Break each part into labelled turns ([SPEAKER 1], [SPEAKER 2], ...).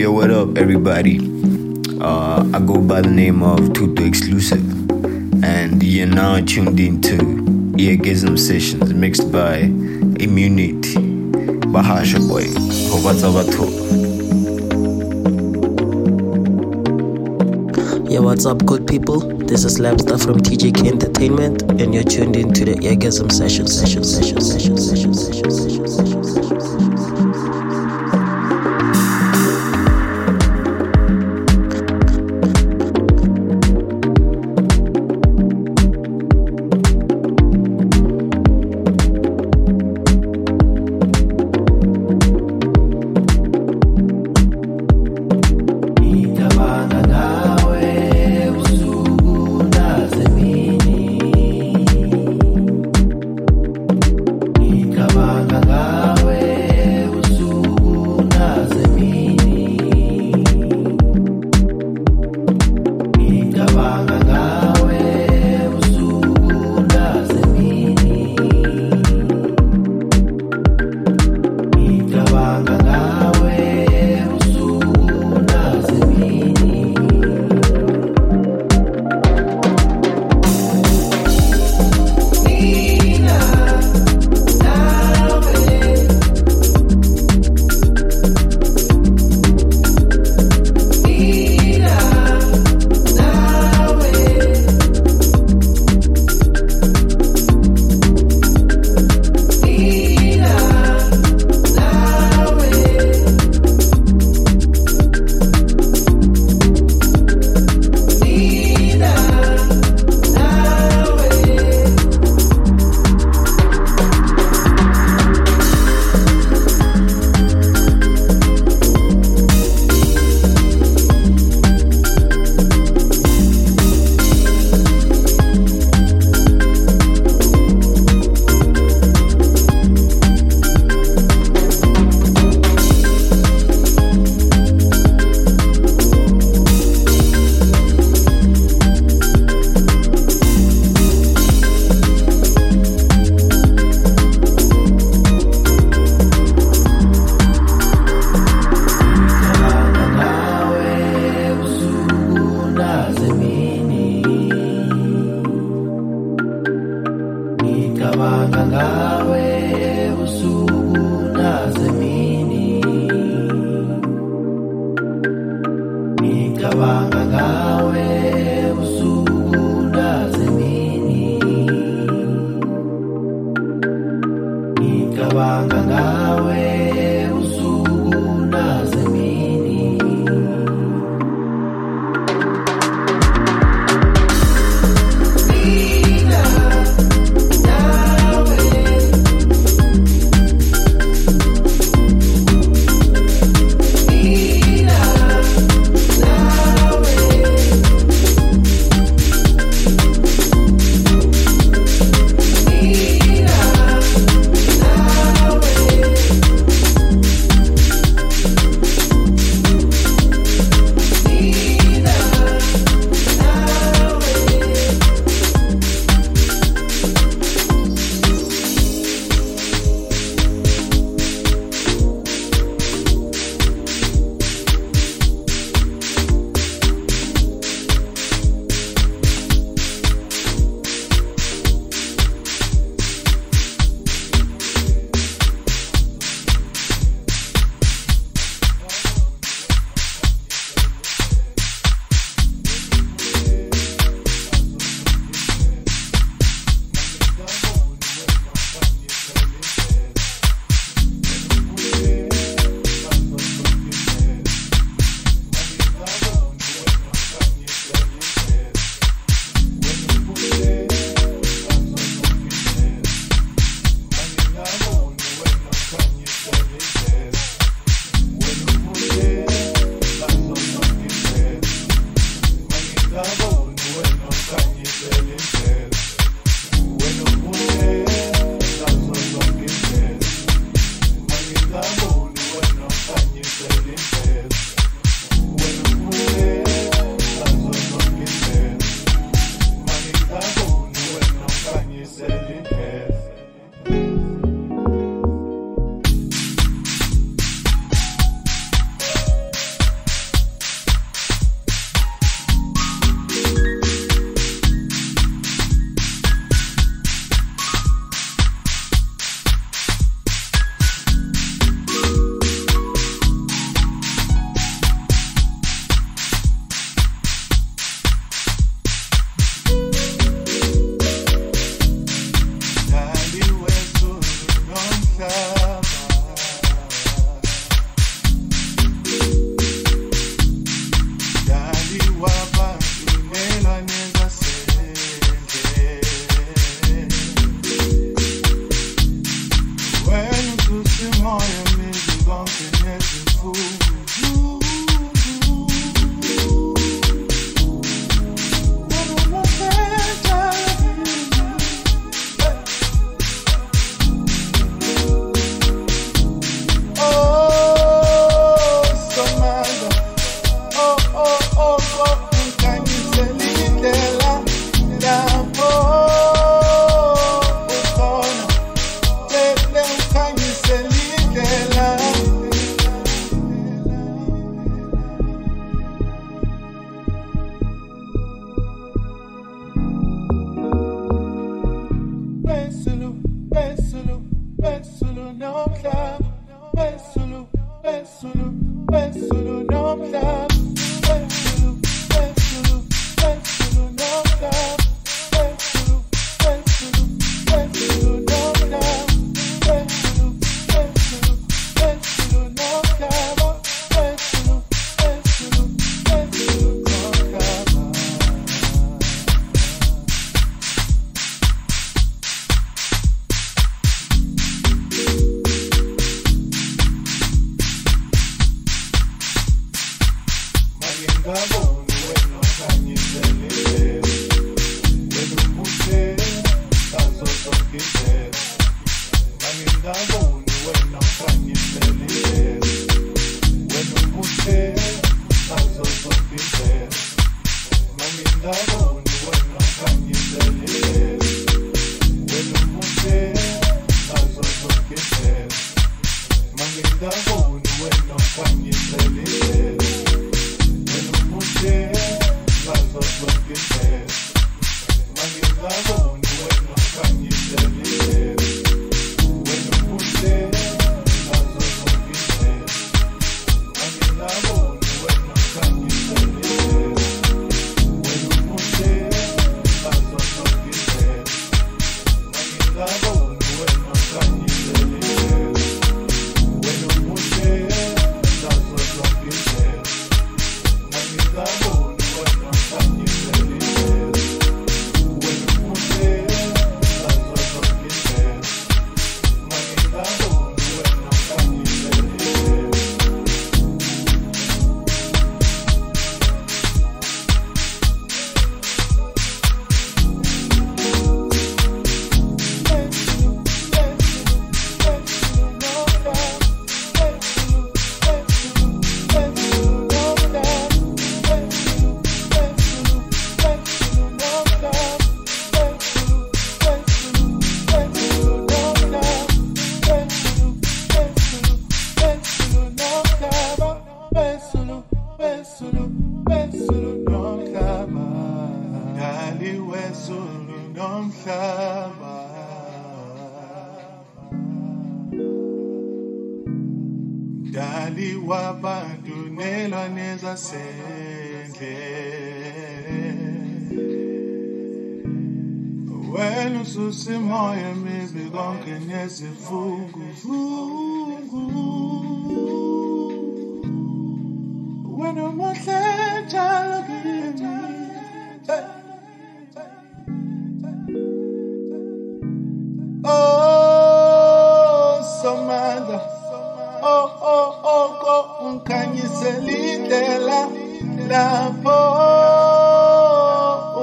[SPEAKER 1] Yo, what up, everybody? Uh, I go by the name of Tuto Exclusive, and you're now tuned into Eargasm Sessions mixed by Immunity. Bahasha Boy, Hovatavato.
[SPEAKER 2] Yeah, what's up, good people? This is Labster from TJK Entertainment, and you're tuned into the Eargasm Session, Session, Session, Session, Session, Session, Session, Session,
[SPEAKER 3] Oh, oh, oh, oko ungikhanyisele indlela lapho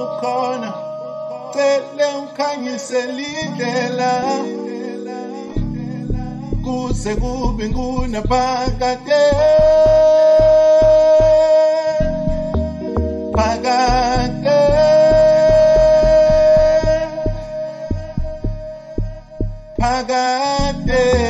[SPEAKER 3] ukhona. Cele ungikhanyisele indlela kuze kube ngunaphakade. Phakade. Phakade.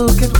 [SPEAKER 3] Look at.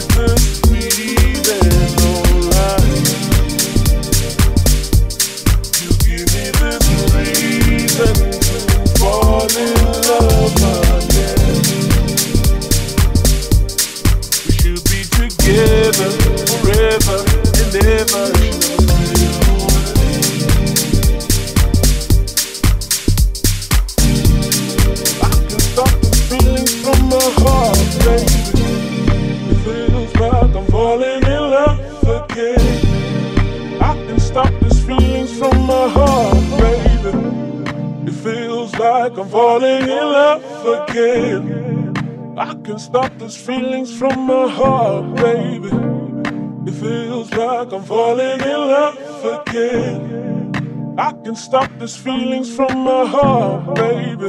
[SPEAKER 3] is. I can stop these feelings from my heart, baby. It feels like I'm falling in love again. I can stop these feelings from my heart, baby.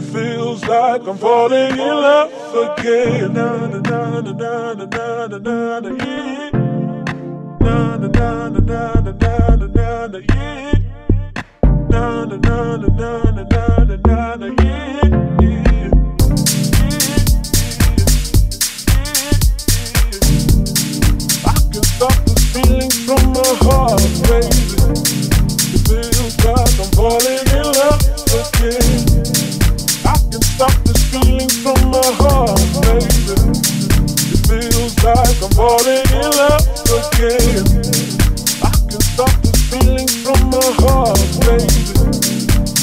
[SPEAKER 3] It feels like I'm falling in love again. Na na na na na na na na na yeah. Na na na na na na na na na yeah. Na na na na na na na na yeah. From my heart, baby. It feels like I'm falling in love again. I can stop from my heart, baby. It feels like I'm falling in love again. I can stop from my heart, baby.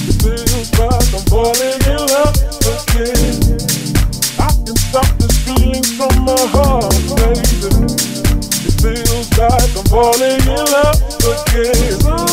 [SPEAKER 3] It feels like I'm falling in love again. I can stop this feeling from my heart, baby. It feels like falling in love again.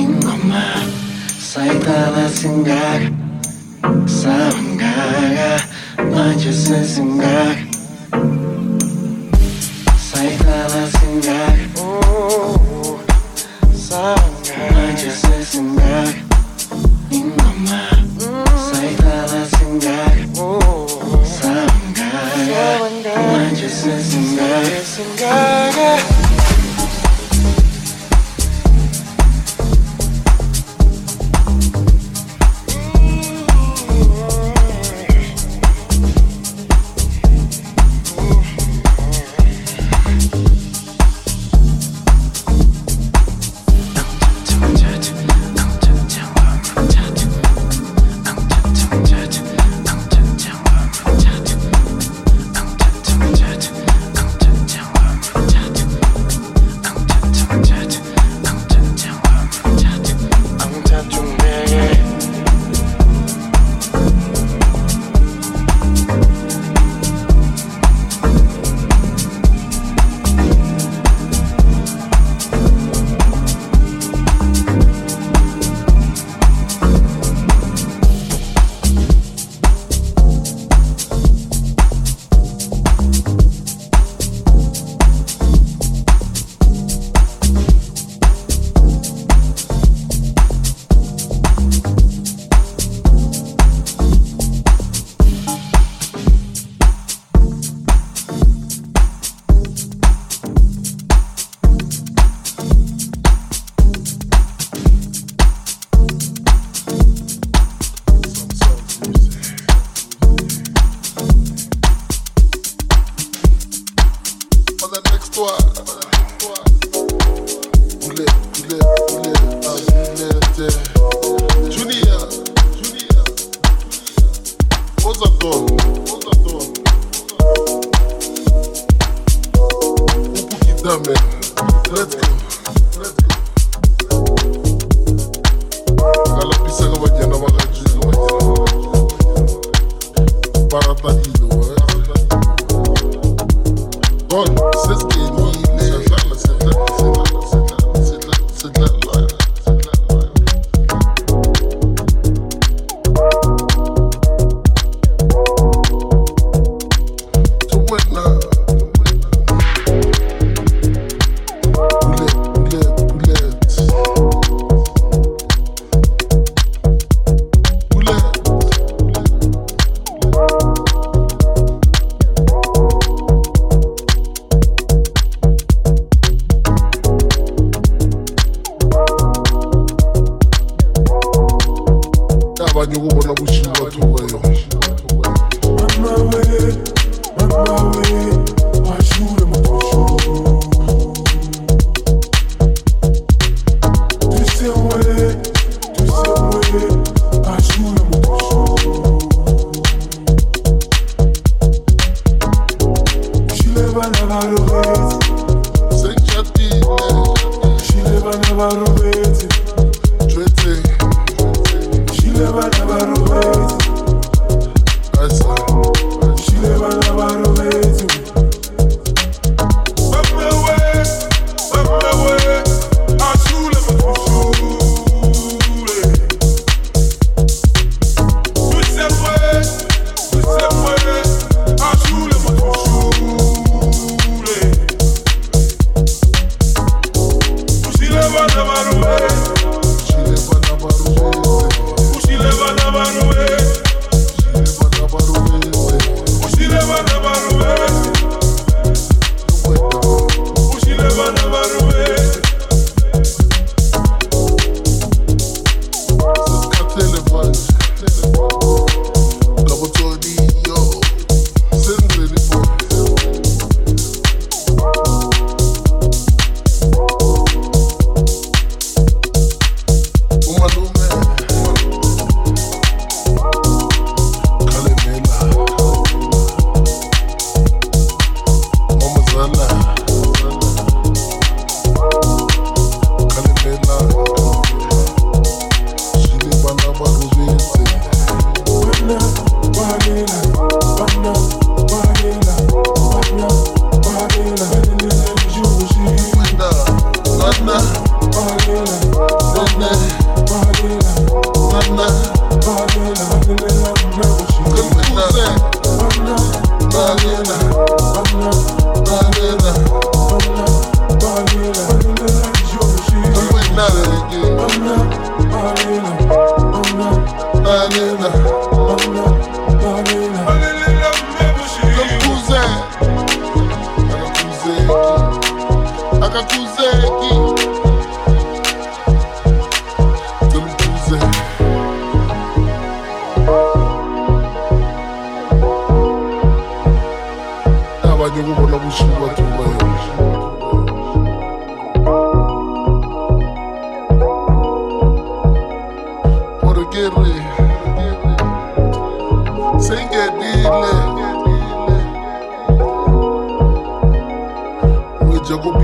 [SPEAKER 3] ingoma sayiqala singaka sabangaka manje sesingaka. Sayiqala
[SPEAKER 4] singaka sabangaka manje sesingaka. Ingoma sayiqala singaka sabangaka manje sesingaka.
[SPEAKER 5] toi.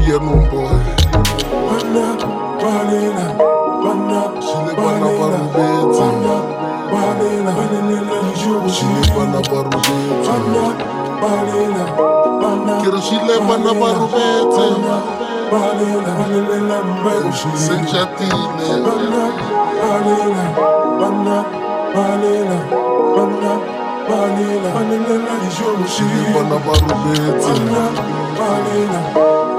[SPEAKER 5] yeah, mon boy.
[SPEAKER 6] Bana, banana, bana, Chile bana barubeti. Bana, banana, banana, yo. Chile
[SPEAKER 7] bana barubeti. Bana, banana, bana. Quiero Chile bana barubeti. Banana, banana, yo. Senchatine. Bana, banana, bana, banana, bana. Banana, banana,
[SPEAKER 1] yo. Chile bana barubeti. Banana, banana.